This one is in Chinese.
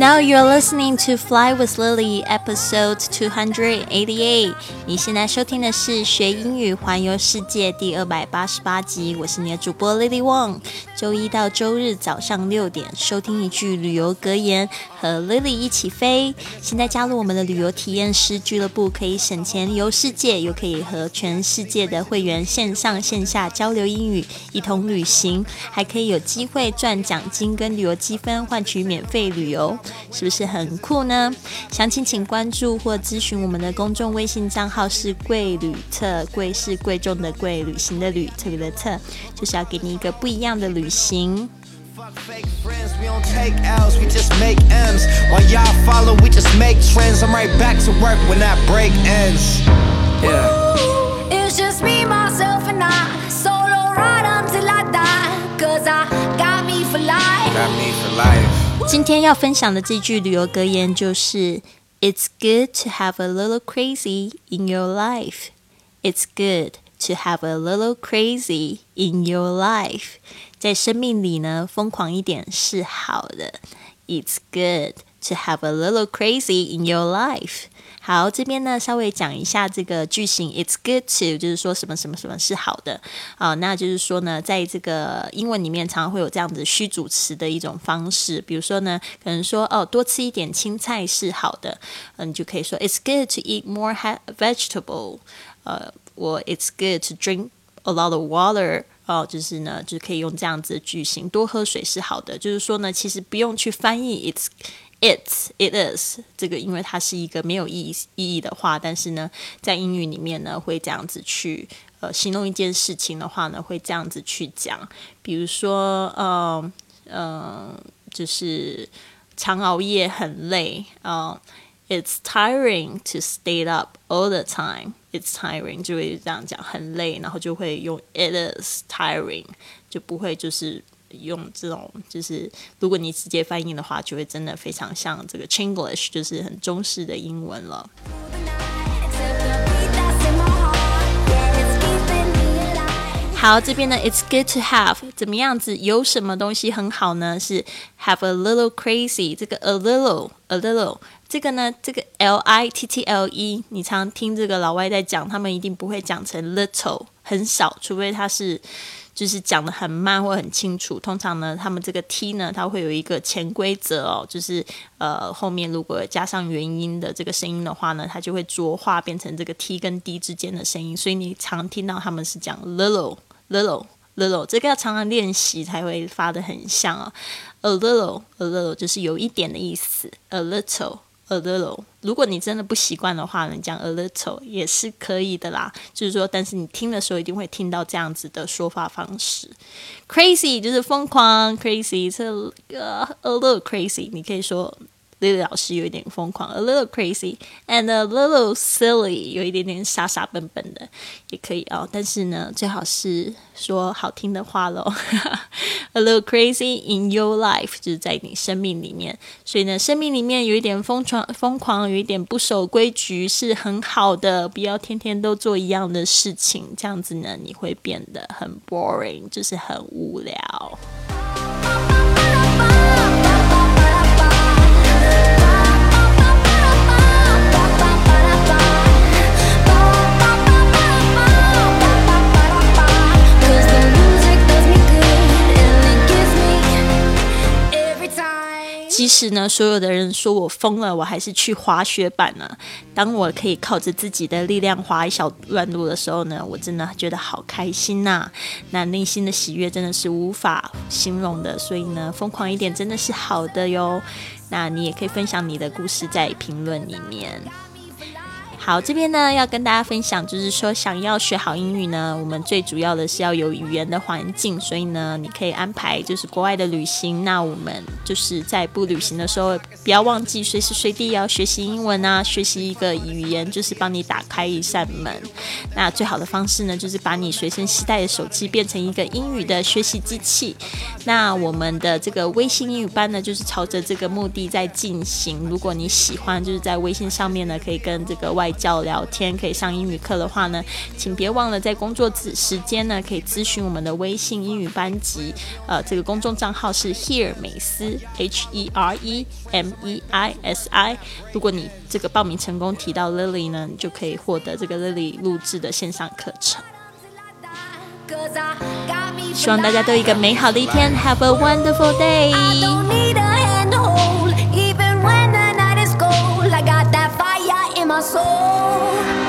Now you're listening to Fly with Lily, episode two hundred eighty-eight。你现在收听的是学英语环游世界第二百八十八集。我是你的主播 Lily Wong。 周一到周日早上六点，收听一句旅游格言，和 Lily 一起飞。现在加入我们的旅游体验师俱乐部，可以省钱游世界，又可以和全世界的会员线上线下交流英语，一同旅行，还可以有机会赚奖金跟旅游积分，换取免费旅游。是不是很酷呢？详情请关注或咨询我们的公众微信账号是“贵旅特”，贵是贵重的贵，旅行的旅，特别的特，就是要给你一个不一样的旅行。今天要分享的这句旅游格言就是：It's good to have a little crazy in your life. It's good to have a little crazy in your life. 在生命里呢，疯狂一点是好的。It's good to have a little crazy in your life. 好，这边呢稍微讲一下这个句型，It's good to，就是说什么什么什么是好的啊，那就是说呢，在这个英文里面常常会有这样子虚主词的一种方式，比如说呢，可能说哦，多吃一点青菜是好的，嗯，你就可以说 It's good to eat more vegetable，呃， 我 It's good to drink a lot of water，哦，就是呢，就是可以用这样子的句型，多喝水是好的，就是说呢，其实不用去翻译 It's。It's it is 这个，因为它是一个没有意义意义的话，但是呢，在英语里面呢，会这样子去呃形容一件事情的话呢，会这样子去讲。比如说，嗯嗯，就是常熬夜很累啊。It's tiring to stay up all the time. It's tiring 就会这样讲，很累，然后就会用 It is tiring，就不会就是。用这种就是，如果你直接翻译的话，就会真的非常像这个 Chinglish，就是很中式的英文了。好，这边呢，It's good to have 怎么样子？有什么东西很好呢？是 have a little crazy，这个 a little，a little， 这个呢，这个 l i t t l e，你常听这个老外在讲，他们一定不会讲成 little，很少，除非他是。就是讲的很慢或很清楚，通常呢，他们这个 t 呢，它会有一个潜规则哦，就是呃后面如果加上元音的这个声音的话呢，它就会浊化变成这个 t 跟 d 之间的声音，所以你常听到他们是讲 little little little，这个要常常练习才会发的很像哦，a little a little 就是有一点的意思，a little。A little，如果你真的不习惯的话，你讲 a little 也是可以的啦。就是说，但是你听的时候一定会听到这样子的说法方式。Crazy 就是疯狂，crazy 是呃 a little crazy，你可以说。Lily 老师有一点疯狂，a little crazy and a little silly，有一点点傻傻笨笨的也可以哦。但是呢，最好是说好听的话喽。A little crazy in your life，就是在你生命里面。所以呢，生命里面有一点疯狂，疯狂有一点不守规矩是很好的。不要天天都做一样的事情，这样子呢，你会变得很 boring，就是很无聊。即使呢，所有的人说我疯了，我还是去滑雪板呢。当我可以靠着自己的力量滑一小段路的时候呢，我真的觉得好开心呐！那内心的喜悦真的是无法形容的。所以呢，疯狂一点真的是好的哟。那你也可以分享你的故事在评论里面。好，这边呢要跟大家分享，就是说想要学好英语呢，我们最主要的是要有语言的环境，所以呢，你可以安排就是国外的旅行。那我们就是在不旅行的时候，不要忘记随时随地要学习英文啊，学习一个语言，就是帮你打开一扇门。那最好的方式呢，就是把你随身携带的手机变成一个英语的学习机器。那我们的这个微信英语班呢，就是朝着这个目的在进行。如果你喜欢，就是在微信上面呢，可以跟这个外教聊天，可以上英语课的话呢，请别忘了在工作时时间呢，可以咨询我们的微信英语班级。呃，这个公众账号是 Here 美思 H E R E M E I S I。如果你这个报名成功提到 Lily 呢，你就可以获得这个 Lily 录制的线上课程。希望大家都有一个美好的一天，Have a wonderful day。Soul.